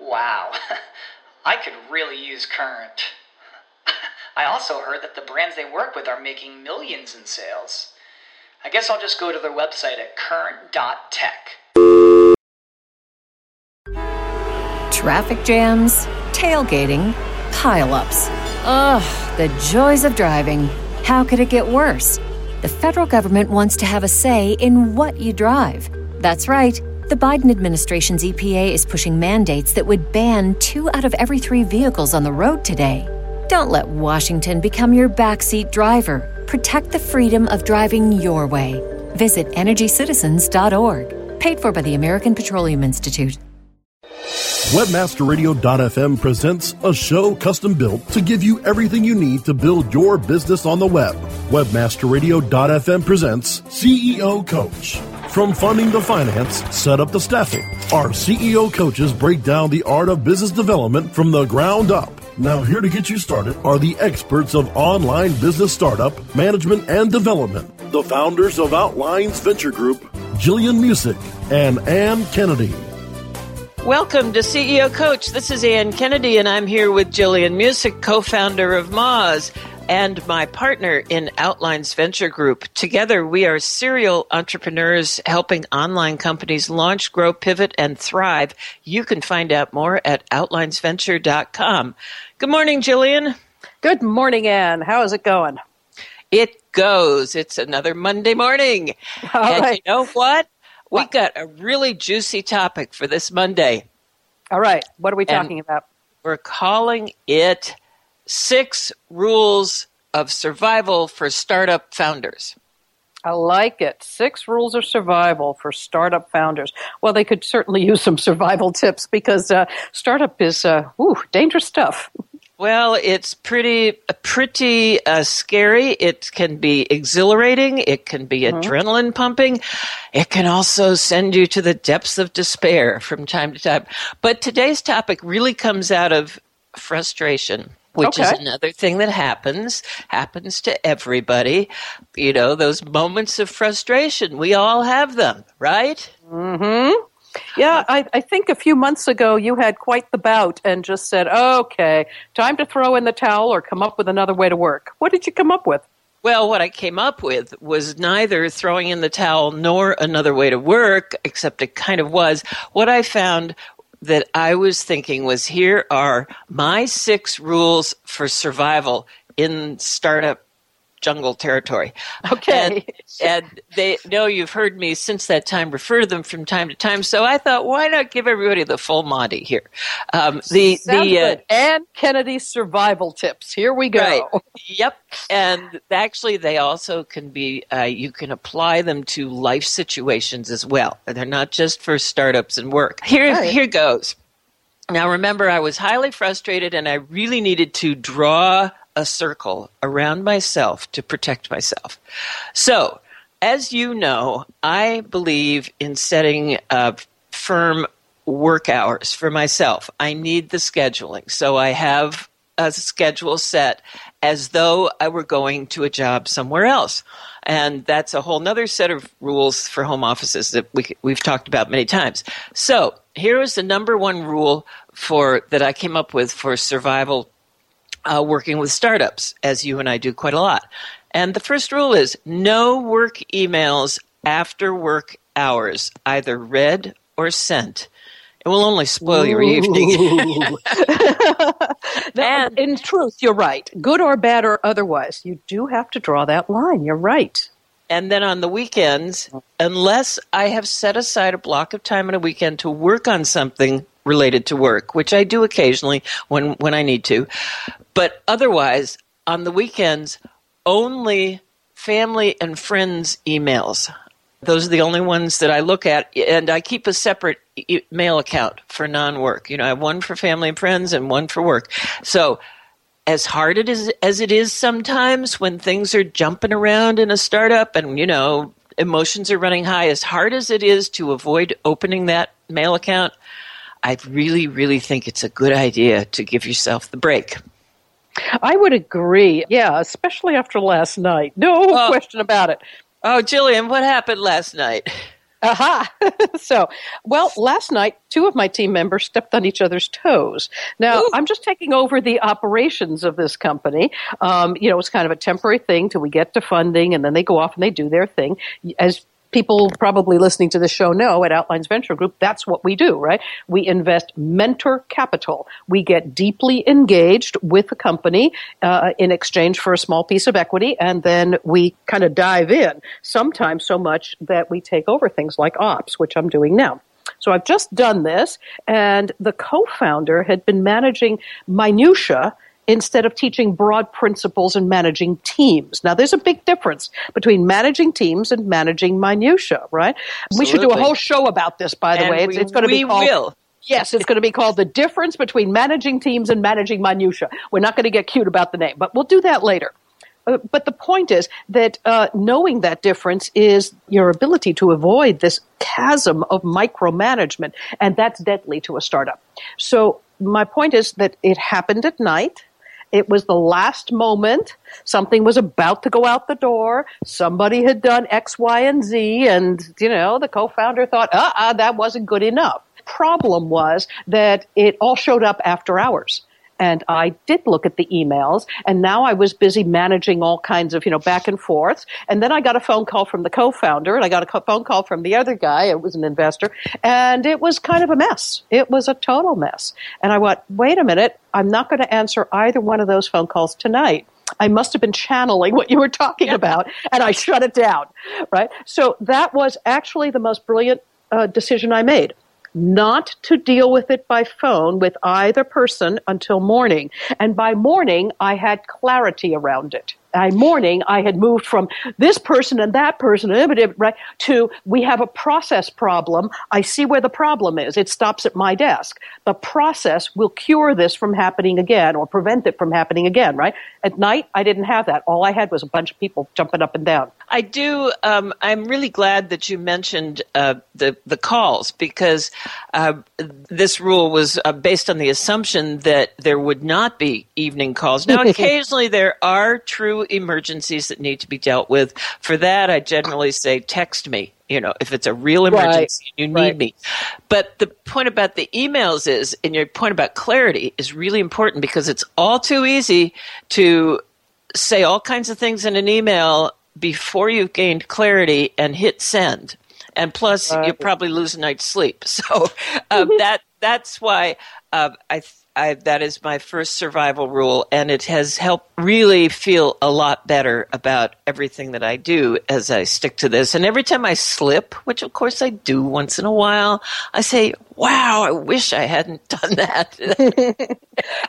Wow, I could really use Current. I also heard that the brands they work with are making millions in sales. I guess I'll just go to their website at current.tech. Traffic jams, tailgating, pileups. Ugh, the joys of driving. How could it get worse? The federal government wants to have a say in what you drive. That's right. The Biden administration's EPA is pushing mandates that would ban two out of every three vehicles on the road today. Don't let Washington become your backseat driver. Protect the freedom of driving your way. Visit EnergyCitizens.org. Paid for by the American Petroleum Institute. Webmasterradio.fm presents a show custom built to give you everything you need to build your business on the web. Webmasterradio.fm presents CEO Coach. From funding to finance, set up to staffing, our CEO coaches break down the art of business development from the ground up. Now, here to get you started are the experts of online business startup, management, and development, the founders of Outlines Venture Group, Jillian Muessig and Ann Kennedy. Welcome to CEO Coach. This is Ann Kennedy, and I'm here with Jillian Muessig, co founder of Moz, and my partner in Outlines Venture Group. Together, we are serial entrepreneurs helping online companies launch, grow, pivot, and thrive. You can find out more at outlinesventure.com. Good morning, Jillian. Good morning, Anne. How is it going? It goes. It's another Monday morning. All and right. you know what? We What? got a really juicy topic for this Monday. All right. What are we And- talking about? We're calling it Six Rules of Survival for Startup Founders. I like it. Six rules of survival for startup founders. Well, they could certainly use some survival tips because uh, startup is uh, ooh, dangerous stuff. Well, it's pretty pretty uh, scary. It can be exhilarating. It can be adrenaline pumping. It can also send you to the depths of despair from time to time. But today's topic really comes out of frustration. Which is another thing that happens, happens to everybody. You know, those moments of frustration. We all have them, right? Mhm yeah, I, I think a few months ago you had quite the bout and just said, okay, time to throw in the towel or come up with another way to work. What did you come up with? Well, what I came up with was neither throwing in the towel nor another way to work, except it kind of was. What I found that I was thinking was here are my six rules for survival in startup jungle territory. Okay. And, and they know you've heard me since that time refer to them from time to time. So I thought, why not give everybody the full Monty here? Um, the Sounds the uh. Ann Kennedy survival tips. Here we go. Right. Yep. And actually, they also can be, uh, you can apply them to life situations as well. They're not just for startups and work. Here, Right. here goes. Now, remember, I was highly frustrated and I really needed to draw a circle around myself to protect myself. So, as you know, I believe in setting uh, firm work hours for myself. I need the scheduling. So, I have a schedule set as though I were going to a job somewhere else. And that's a whole nother set of rules for home offices that we, we've talked about many times. So here is the number one rule for that I came up with for survival uh, working with startups, as you and I do quite a lot. And the first rule is no work emails after work hours, either read or sent. It will only spoil your evening. And- in truth, you're right. Good or bad or otherwise, you do have to draw that line. You're right. And then on the weekends, unless I have set aside a block of time on a weekend to work on something related to work, which I do occasionally when, when I need to, but otherwise, on the weekends, only family and friends emails. Those are the only ones that I look at, and I keep a separate e- mail account for non-work. You know, I have one for family and friends and one for work. So, as hard it is as it is sometimes when things are jumping around in a startup and you know emotions are running high, as hard as it is to avoid opening that mail account, I really, really think it's a good idea to give yourself the break. I would agree. Yeah, especially after last night. No Oh. question about it. Oh, Jillian, what happened last night? Aha! so, well, last night, two of my team members stepped on each other's toes. Now, I'm just taking over the operations of this company. Um, you know, it's kind of a temporary thing till we get to funding, and then they go off and they do their thing. As people probably listening to the show know at Outlines Venture Group, that's what we do, right? We invest mentor capital. We get deeply engaged with the company uh, in exchange for a small piece of equity, and then we kind of dive in, sometimes so much that we take over things like ops, which I'm doing now. So I've just done this, and the co-founder had been managing minutia instead of teaching broad principles and managing teams. Now, there's a big difference between managing teams and managing minutia, right? We should do a whole show about this, by the And way. It's, we- it's going to be called. will. Yes, it's going to be called the difference between managing teams and managing minutia. We're not going to get cute about the name, but we'll do that later. Uh, but the point is that uh, knowing that difference is your ability to avoid this chasm of micromanagement, and that's deadly to a startup. So my point is that it happened at night. It was the last moment. Something was about to go out the door. Somebody had done X, Y, and Z, and you know the co-founder thought, "Uh, uh that wasn't good enough." Problem was that it all showed up after hours and I did look at the emails and now I was busy managing all kinds of, you know, back and forths. And then I got a phone call from the co-founder and I got a phone call from the other guy. It was an investor and it was kind of a mess. It was a total mess. And I went, wait a minute. I'm not going to answer either one of those phone calls tonight. I must have been channeling what you were talking about and I shut it down. Right. So that was actually the most brilliant uh, decision I made not to deal with it by phone with either person until morning. And by morning, I had clarity around it. By morning, I had moved from this person and that person, eh, right, to we have a process problem. I see where the problem is. It stops at my desk. The process will cure this from happening again or prevent it from happening again, right? At night, I didn't have that. All I had was a bunch of people jumping up and down. I do. Um, I'm really glad that you mentioned uh, the the calls because uh, this rule was uh, based on the assumption that there would not be evening calls. Now, occasionally there are true emergencies that need to be dealt with. For that, I generally say text me. You know, if it's a real emergency, you need right. me. But the point about the emails is, and your point about clarity is really important because it's all too easy to say all kinds of things in an email before you've gained clarity and hit send. And plus, you probably lose a night's sleep. So uh, that that's why uh, I, I that is my first survival rule, and it has helped really feel a lot better about everything that I do as I stick to this. And every time I slip, which of course I do once in a while, I say, "Wow, I wish I hadn't done that."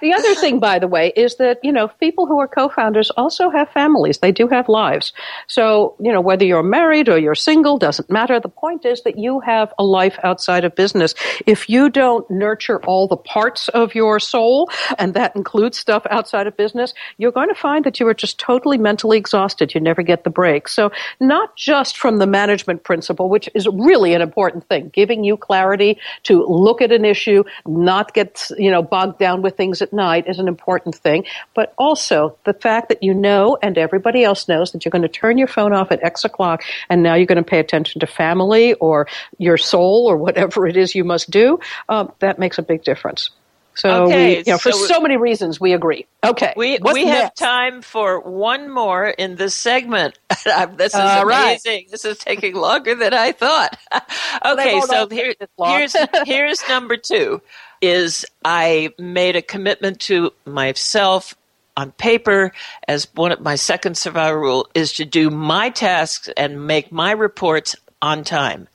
The other thing, by the way, is that, you know, people who are co-founders also have families. They do have lives. So, you know, whether you're married or you're single, doesn't matter. The point is that you have a life outside of business. If you don't nurture all the parts of your soul, and that includes stuff outside of business, you're going to find that you are just totally mentally exhausted. You never get the break. So not just from the management principle, which is really an important thing, giving you clarity to look at an issue, not get, you know, bogged down with things at night is an important thing, but also the fact that you know and everybody else knows that you're going to turn your phone off at X o'clock and now you're going to pay attention to family or your soul or whatever it is you must do, um, that makes a big difference. So, Okay, we, you know, for so- so many reasons, we agree. Okay. We what's we have next? time for one more in this segment. this is All right. amazing. This is taking longer than I thought. okay, so here, here's here's number two. Is I made a commitment to myself on paper as one of my second survival rule is to do my tasks and make my reports on time.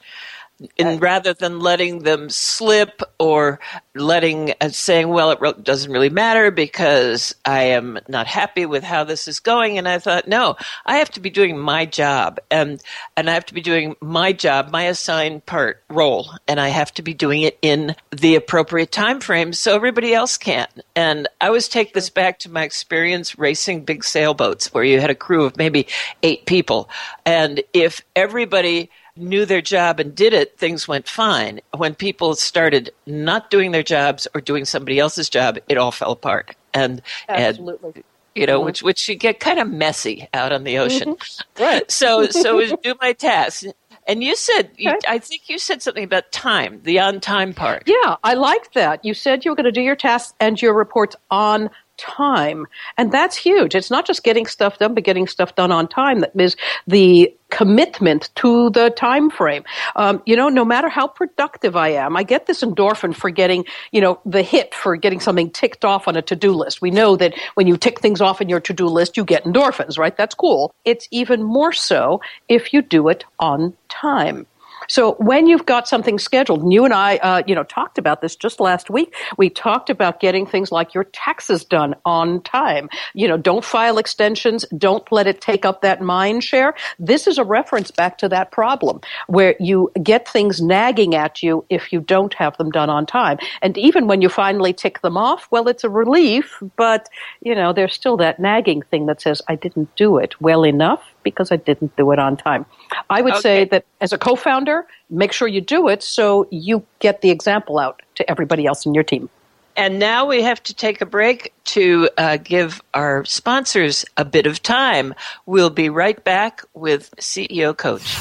And rather than letting them slip or letting uh, saying well it re- doesn't really matter because i am not happy with how this is going and i thought no i have to be doing my job and and i have to be doing my job my assigned part role and i have to be doing it in the appropriate time frame so everybody else can. And i always take this back to my experience racing big sailboats where you had a crew of maybe eight people. And if everybody knew their job and did it, things went fine. When people started not doing their jobs or doing somebody else's job, it all fell apart. And absolutely. And, you know, mm-hmm. which which you get kind of messy out on the ocean. Mm-hmm. Right. so so do my task. And you said, okay. you, I think you said something about time, the on time part. Yeah, I like that. You said you were going to do your tasks and your reports on time. And that's huge. It's not just getting stuff done, but getting stuff done on time. That is the commitment to the time frame. Um, you know, no matter how productive I am, I get this endorphin for getting, you know, the hit for getting something ticked off on a to-do list. We know that when you tick things off in your to-do list, you get endorphins, right? That's cool. It's even more so if you do it on time. So when you've got something scheduled, and you and I, uh, you know, talked about this just last week. We talked about getting things like your taxes done on time. You know, don't file extensions. Don't let it take up that mind share. This is a reference back to that problem where you get things nagging at you if you don't have them done on time. And even when you finally tick them off, well, it's a relief, but you know, there's still that nagging thing that says, I didn't do it well enough because I didn't do it on time. I would okay. say that as a co-founder, make sure you do it so you get the example out to everybody else in your team. And now we have to take a break to uh, give our sponsors a bit of time. We'll be right back with CEO Coach.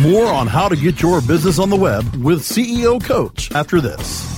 More on how to get your business on the web with CEO Coach after this.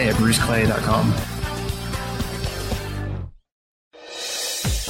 today at bruceclay.com.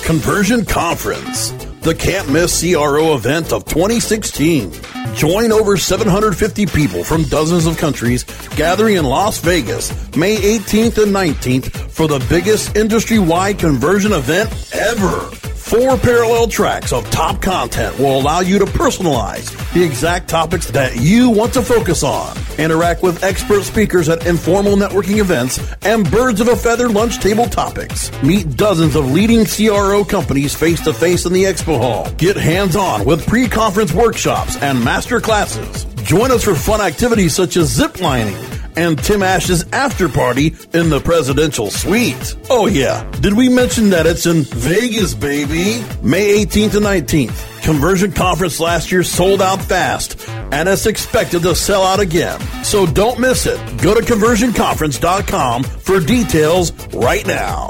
Conversion Conference, the can't miss CRO event of 2016. Join over 750 people from dozens of countries gathering in Las Vegas May 18th and 19th for the biggest industry wide conversion event ever. Four parallel tracks of top content will allow you to personalize the exact topics that you want to focus on. Interact with expert speakers at informal networking events and birds of a feather lunch table topics. Meet dozens of leading CRO companies face to face in the expo hall. Get hands on with pre conference workshops and master classes. Join us for fun activities such as zip lining and Tim Ash's after party in the presidential suite. Oh yeah, did we mention that it's in Vegas, baby? May 18th and 19th. Conversion conference last year sold out fast, and it's expected to sell out again. So don't miss it. Go to conversionconference.com for details right now.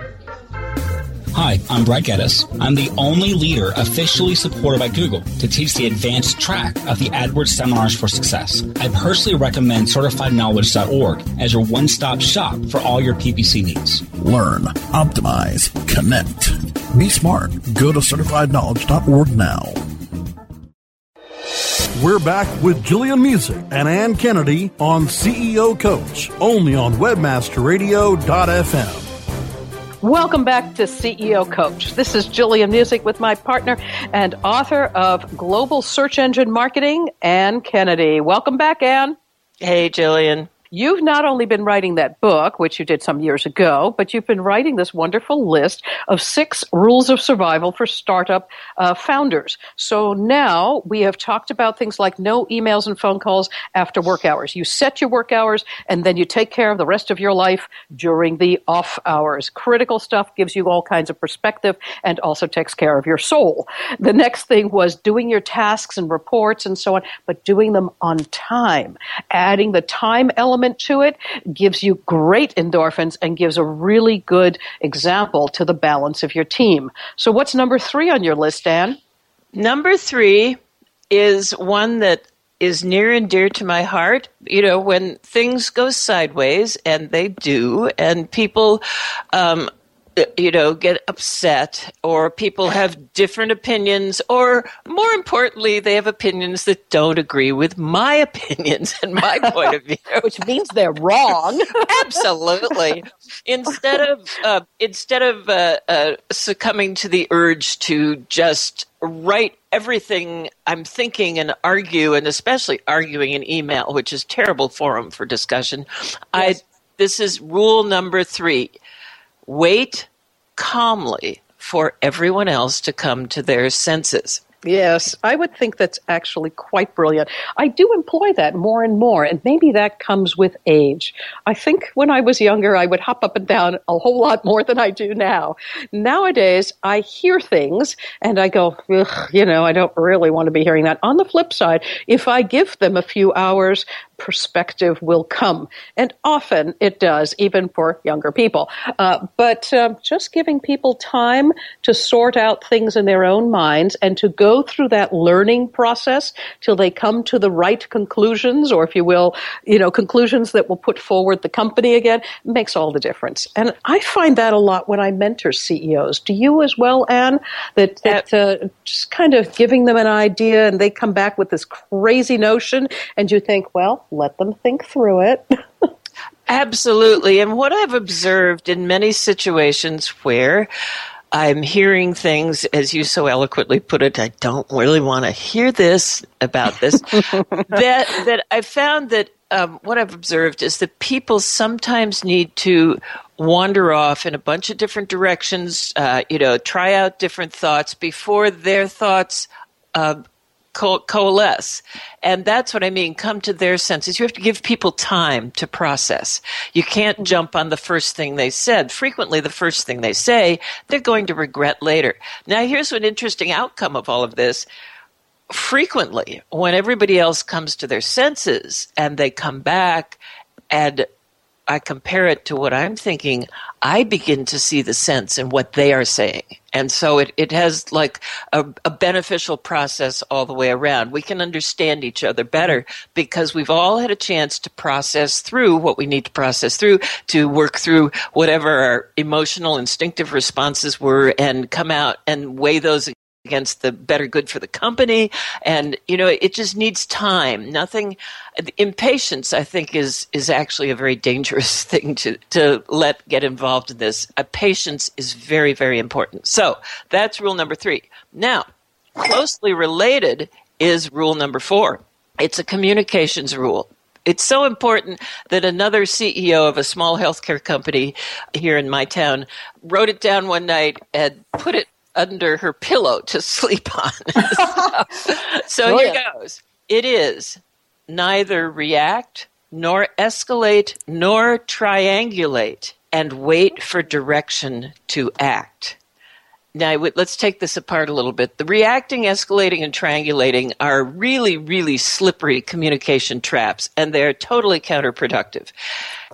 Hi, I'm Brad Geddes. I'm the only leader officially supported by Google to teach the advanced track of the AdWords Seminars for Success. I personally recommend CertifiedKnowledge.org as your one-stop shop for all your PPC needs. Learn, optimize, connect. Be smart. Go to CertifiedKnowledge.org now. We're back with Jillian Muessig and Ann Kennedy on CEO Coach, only on WebmasterRadio.fm. Welcome back to CEO Coach. This is Jillian Muessig with my partner and author of Global Search Engine Marketing, Ann Kennedy. Welcome back, Ann. Hey, Jillian. You've not only been writing that book, which you did some years ago, but you've been writing this wonderful list of six rules of survival for startup uh, founders. So now we have talked about things like no emails and phone calls after work hours. You set your work hours and then you take care of the rest of your life during the off hours. Critical stuff gives you all kinds of perspective and also takes care of your soul. The next thing was doing your tasks and reports and so on, but doing them on time. Adding the time element to it gives you great endorphins and gives a really good example to the balance of your team. So what's number three on your list, Dan? Number three is one that is near and dear to my heart. You know, when things go sideways, and they do, and people um, you know, get upset or people have different opinions or more importantly, they have opinions that don't agree with my opinions and my point of view. Which means they're wrong. Absolutely. Instead of, uh, instead of uh, uh, succumbing to the urge to just write everything I'm thinking and argue, and especially arguing in email, which is terrible forum for discussion, yes. I, this is rule number three wait calmly for everyone else to come to their senses. Yes, I would think that's actually quite brilliant. I do employ that more and more, and maybe that comes with age. I think when I was younger, I would hop up and down a whole lot more than I do now. Nowadays, I hear things and I go, you know, I don't really want to be hearing that. On the flip side, if I give them a few hours, perspective will come. And often it does, even for younger people. Uh, but uh, just giving people time to sort out things in their own minds and to go through that learning process till they come to the right conclusions, or if you will, you know, conclusions that will put forward the company again, makes all the difference. And I find that a lot when I mentor CEOs. Do you as well, Anne? That, that uh, just kind of giving them an idea and they come back with this crazy notion and you think, well, let them think through it. Absolutely. And what I've observed in many situations where I'm hearing things, as you so eloquently put it, I don't really want to hear this about this, that, that I found that um, what I've observed is that people sometimes need to wander off in a bunch of different directions, uh, you know, try out different thoughts before their thoughts uh, co- coalesce. And that's what I mean. Come to their senses. You have to give people time to process. You can't jump on the first thing they said. Frequently, the first thing they say, they're going to regret later. Now, here's an interesting outcome of all of this. Frequently, when everybody else comes to their senses and they come back and I compare it to what I'm thinking, I begin to see the sense in what they are saying. And so it, it has like a, a, beneficial process all the way around. We can understand each other better because we've all had a chance to process through what we need to process through, to work through whatever our emotional, instinctive responses were and come out and weigh those against the better good for the company. And you know it just needs time. Nothing impatience i think is is actually a very dangerous thing to to let get involved in this. A patience is very very important. So that's rule number 3 now closely related is rule number 4 it's a communications rule. It's so important that another CEO of a small healthcare company here in my town wrote it down one night and put it under her pillow to sleep on. so, so oh, here goes. It is neither react nor escalate nor triangulate and wait for direction to act. Now, let's take this apart a little bit. The reacting, escalating, and triangulating are really, really slippery communication traps, and they're totally counterproductive.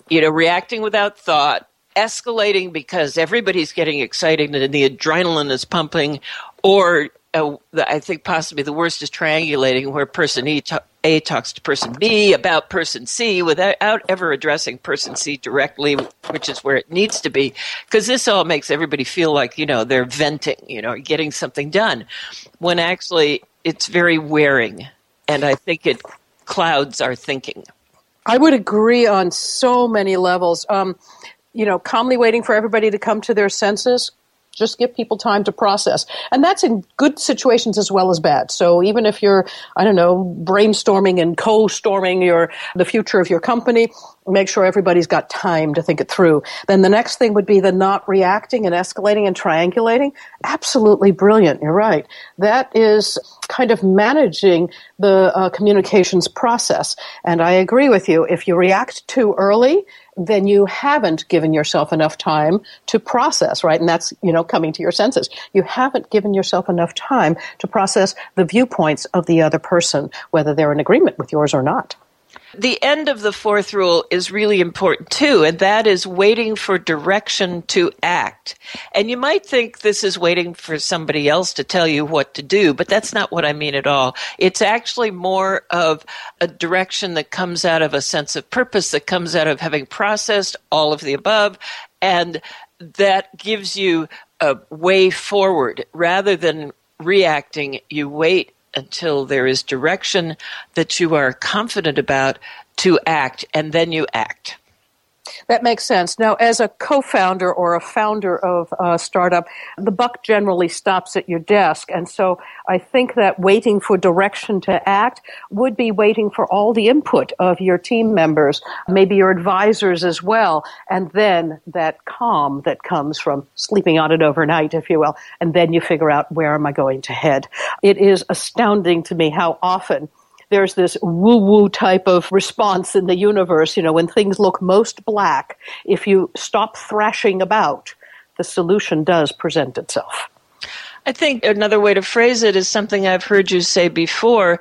You know, reacting without thought, escalating because everybody's getting excited and the adrenaline is pumping, or uh, I think possibly the worst is triangulating, where person e to- A talks to person B about person C without ever addressing person C directly, which is where it needs to be, because this all makes everybody feel like you know they're venting, you know, getting something done, when actually it's very wearing, and I think it clouds our thinking. I would agree on so many levels. Um, you know, calmly waiting for everybody to come to their senses. Just give people time to process. And that's in good situations as well as bad. So even if you're, I don't know, brainstorming and co-storming your, the future of your company, make sure everybody's got time to think it through. Then the next thing would be the not reacting and escalating and triangulating. Absolutely brilliant. You're right. That is kind of managing the uh, communications process. And I agree with you. If you react too early, then you haven't given yourself enough time to process, right? And that's, you know, coming to your senses. You haven't given yourself enough time to process the viewpoints of the other person, whether they're in agreement with yours or not. The end of the fourth rule is really important too, and that is waiting for direction to act. And you might think this is waiting for somebody else to tell you what to do, but that's not what I mean at all. It's actually more of a direction that comes out of a sense of purpose, that comes out of having processed all of the above, and that gives you a way forward rather than reacting. You wait until there is direction that you are confident about to act, and then you act. That makes sense. Now, as a co-founder or a founder of a startup, the buck generally stops at your desk. And so I think that waiting for direction to act would be waiting for all the input of your team members, maybe your advisors as well. And then that calm that comes from sleeping on it overnight, if you will. And then you figure out where am I going to head? It is astounding to me how often there's this woo woo type of response in the universe. You know, when things look most black, if you stop thrashing about, the solution does present itself. I think another way to phrase it is something I've heard you say before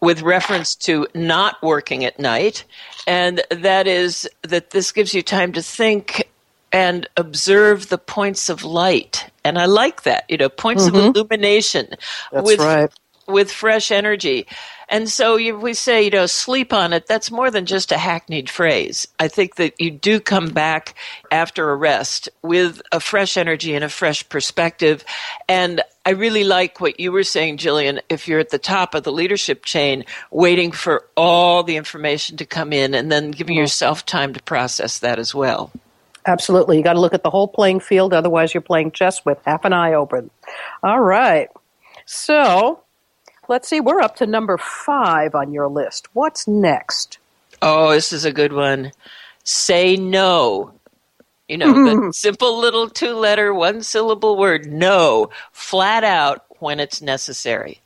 with reference to not working at night, and that is that this gives you time to think and observe the points of light. And I like that, you know, points mm-hmm. of illumination That's with right. With fresh energy. And so you, we say, you know, sleep on it. That's more than just a hackneyed phrase. I think that you do come back after a rest with a fresh energy and a fresh perspective. And I really like what you were saying, Jillian. If you're at the top of the leadership chain, waiting for all the information to come in and then giving mm-hmm. yourself time to process that as well. Absolutely. You got to look at the whole playing field. Otherwise, you're playing chess with half an eye open. All right. So, Let's see, we're up to number five on your list. What's next? Oh, this is a good one. Say no. You know, the simple little two letter, one syllable word, no, flat out when it's necessary.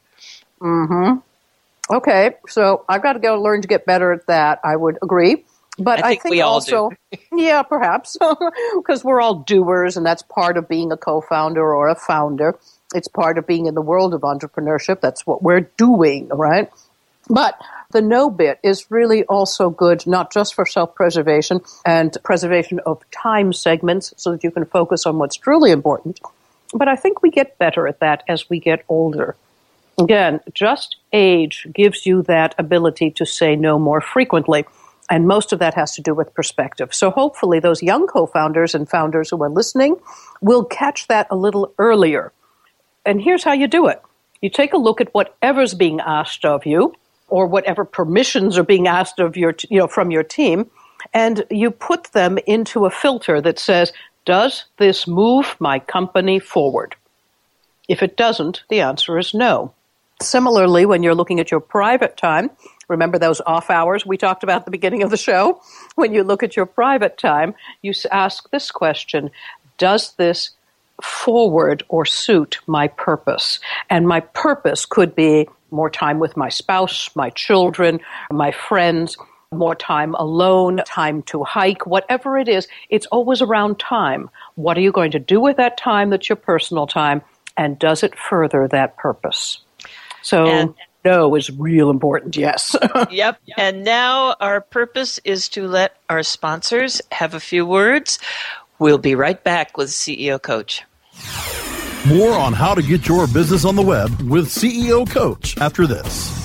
Mm hmm. Okay, so I've got to go learn to get better at that. I would agree. But I think, I think we all also, do. yeah, perhaps, because we're all doers, and that's part of being a co founder or a founder. It's part of being in the world of entrepreneurship. That's what we're doing, right? But the no bit is really also good, not just for self preservation and preservation of time segments so that you can focus on what's truly important. But I think we get better at that as we get older. Again, just age gives you that ability to say no more frequently. And most of that has to do with perspective. So hopefully, those young co founders and founders who are listening will catch that a little earlier and here's how you do it. You take a look at whatever's being asked of you or whatever permissions are being asked of your you know from your team and you put them into a filter that says does this move my company forward? If it doesn't the answer is no. Similarly when you're looking at your private time remember those off hours we talked about at the beginning of the show? When you look at your private time you ask this question does this forward or suit my purpose. And my purpose could be more time with my spouse, my children, my friends, more time alone, time to hike, whatever it is, it's always around time. What are you going to do with that time that's your personal time? And does it further that purpose? So, and, no is real important, yes. yep. And now our purpose is to let our sponsors have a few words. We'll be right back with CEO Coach. More on how to get your business on the web with CEO Coach after this.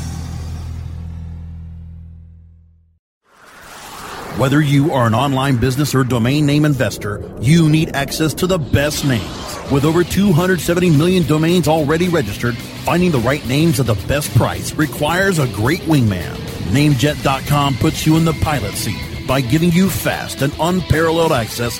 Whether you are an online business or domain name investor, you need access to the best names. With over 270 million domains already registered, finding the right names at the best price requires a great wingman. Namejet.com puts you in the pilot seat by giving you fast and unparalleled access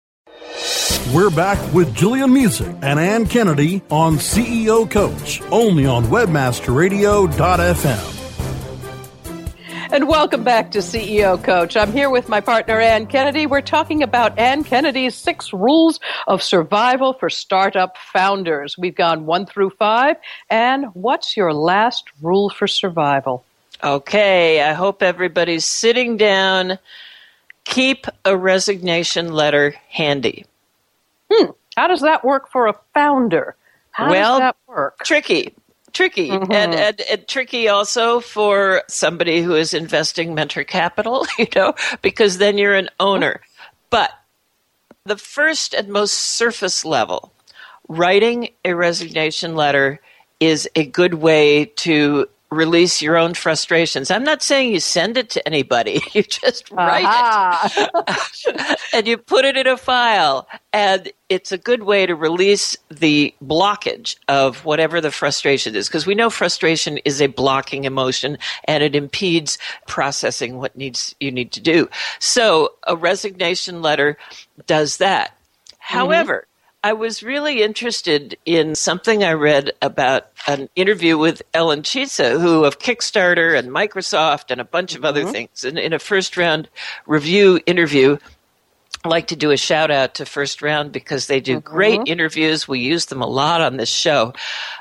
We're back with Jillian Muessig and Ann Kennedy on CEO Coach, only on WebmasterRadio.fm. And welcome back to CEO Coach. I'm here with my partner, Ann Kennedy. We're talking about Ann Kennedy's six rules of survival for startup founders. We've gone one through five. And what's your last rule for survival? Okay, I hope everybody's sitting down. Keep a resignation letter handy. Hmm. How does that work for a founder? How well, does that work? Tricky. Tricky Mhm. and, and, and tricky also for somebody who is investing mentor capital, you know, because then you're an owner. But the first and most surface level, writing a resignation letter is a good way to release your own frustrations. I'm not saying you send it to anybody. You just write it. Uh-huh. and you put it in a file. And it's a good way to release the blockage of whatever the frustration is. Because we know frustration is a blocking emotion and it impedes processing what needs you need to do. So a resignation letter does that. Mm-hmm. However, I was really interested in something I read about an interview with Ellen Chisa, who of Kickstarter and Microsoft and a bunch of other mm-hmm. things. And in a first round review interview, I like to do a shout out to First Round because they do mm-hmm. great interviews. We use them a lot on this show.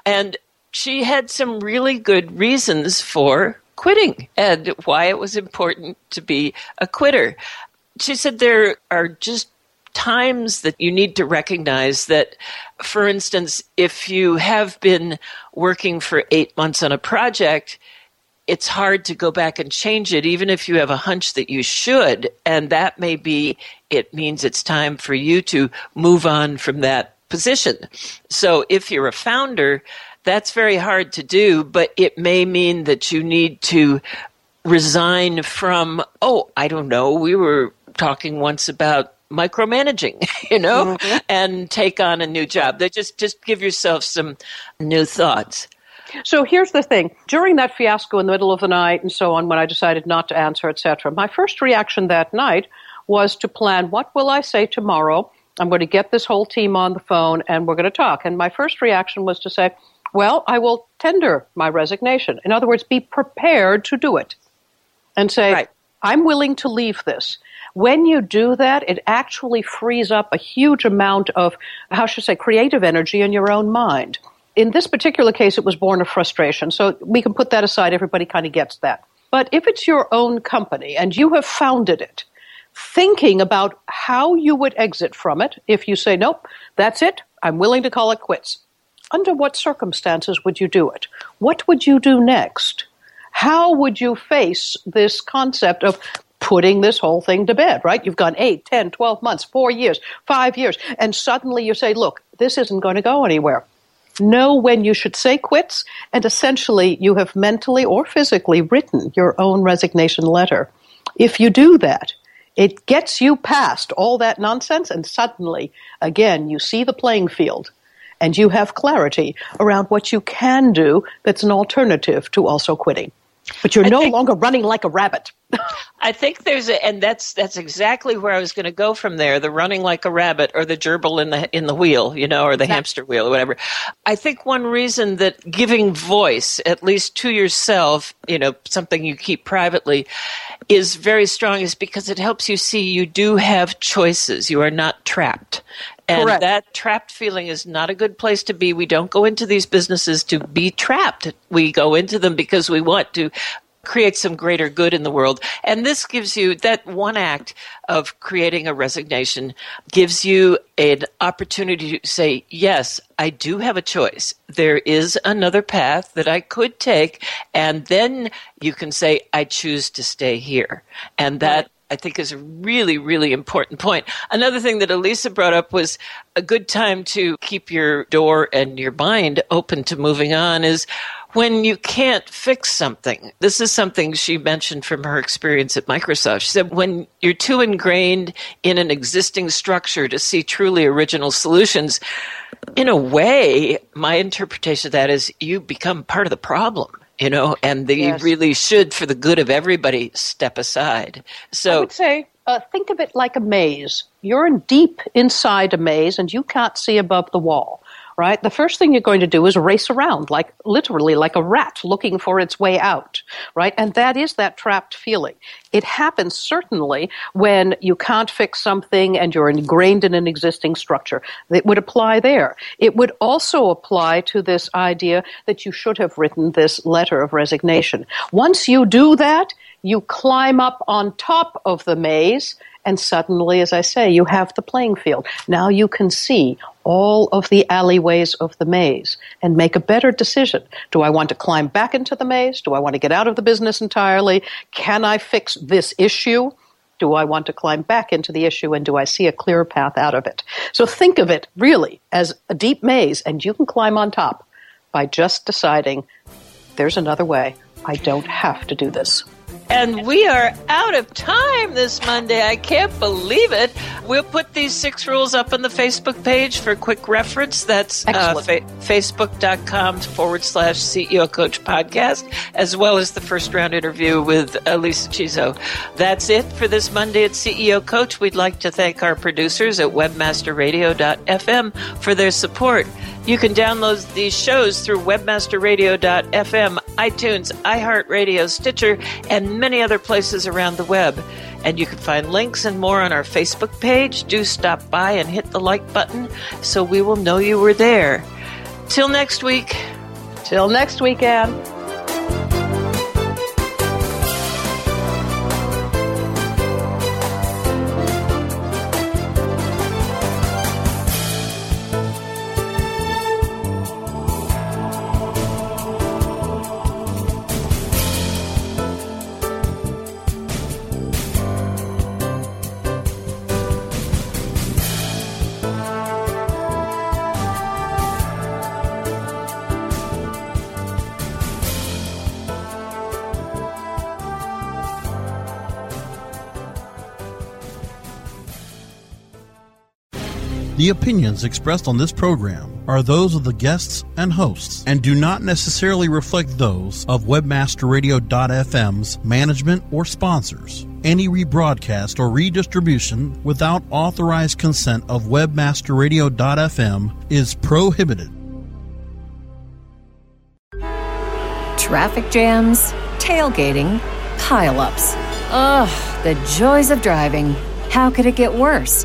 And she had some really good reasons for quitting and why it was important to be a quitter. She said there are just times that you need to recognize that, for instance, if you have been working for eight months on a project, it's hard to go back and change it, even if you have a hunch that you should. And that may be, it means it's time for you to move on from that position. So if you're a founder, that's very hard to do, but it may mean that you need to resign from, oh, I don't know, we were talking once about micromanaging, you know, mm-hmm. and take on a new job. They just just give yourself some new thoughts. So here's the thing. During that fiasco in the middle of the night and so on, when I decided not to answer, etc., my first reaction that night was to plan what will I say tomorrow? I'm going to get this whole team on the phone and we're going to talk. And my first reaction was to say, well, I will tender my resignation. In other words, be prepared to do it and say, I'm willing to leave this. When you do that, it actually frees up a huge amount of, how should I say, creative energy in your own mind. In this particular case, it was born of frustration. So we can put that aside. Everybody kind of gets that. But if it's your own company and you have founded it, thinking about how you would exit from it if you say, nope, that's it, I'm willing to call it quits. Under what circumstances would you do it? What would you do next? How would you face this concept of putting this whole thing to bed, right? You've gone 8, 10, 12 months, 4 years, 5 years, and suddenly you say, look, this isn't going to go anywhere. Know when you should say quits, and essentially you have mentally or physically written your own resignation letter. If you do that, it gets you past all that nonsense, and suddenly, again, you see the playing field and you have clarity around what you can do that's an alternative to also quitting. But you're I no think, longer running like a rabbit. I think there's a, and that's that's exactly where I was going to go from there. The running like a rabbit, or the gerbil in the in the wheel, you know, or the hamster wheel, or whatever. I think one reason that giving voice, at least to yourself, you know, something you keep privately, is very strong, is because it helps you see you do have choices. You are not trapped. And Correct. that trapped feeling is not a good place to be. We don't go into these businesses to be trapped. We go into them because we want to create some greater good in the world. And this gives you that one act of creating a resignation gives you an opportunity to say, yes, I do have a choice. There is another path that I could take. And then you can say, I choose to stay here. And that. I think is a really, really important point. Another thing that Elisa brought up was a good time to keep your door and your mind open to moving on is when you can't fix something. This is something she mentioned from her experience at Microsoft. She said, when you're too ingrained in an existing structure to see truly original solutions, in a way, my interpretation of that is you become part of the problem you know, and they yes. really should, for the good of everybody, step aside. So I would say, uh, think of it like a maze. You're in deep inside a maze, and you can't see above the wall right? The first thing you're going to do is race around, like literally like a rat looking for its way out, right? And that is that trapped feeling. It happens certainly when you can't fix something and you're ingrained in an existing structure. It would apply there. It would also apply to this idea that you should have written this letter of resignation. Once you do that, you climb up on top of the maze and suddenly, as I say, you have the playing field. Now you can see all of the alleyways of the maze and make a better decision. Do I want to climb back into the maze? Do I want to get out of the business entirely? Can I fix this issue? Do I want to climb back into the issue and do I see a clear path out of it? So think of it really as a deep maze and you can climb on top by just deciding there's another way. I don't have to do this. And we are out of time this Monday. I can't believe it. We'll put these six rules up on the Facebook page for quick reference. That's uh, fa- facebook.com forward slash CEO Coach podcast, as well as the first round interview with Elisa Chizo. That's it for this Monday at CEO Coach. We'd like to thank our producers at webmasterradio.fm for their support. You can download these shows through webmasterradio.fm, iTunes, iHeartRadio, Stitcher, and many other places around the web. And you can find links and more on our Facebook page. Do stop by and hit the like button so we will know you were there. Till next week. Till next weekend. The opinions expressed on this program are those of the guests and hosts and do not necessarily reflect those of webmasterradio.fm's management or sponsors. Any rebroadcast or redistribution without authorized consent of webmasterradio.fm is prohibited. Traffic jams, tailgating, pileups. Ugh, the joys of driving. How could it get worse?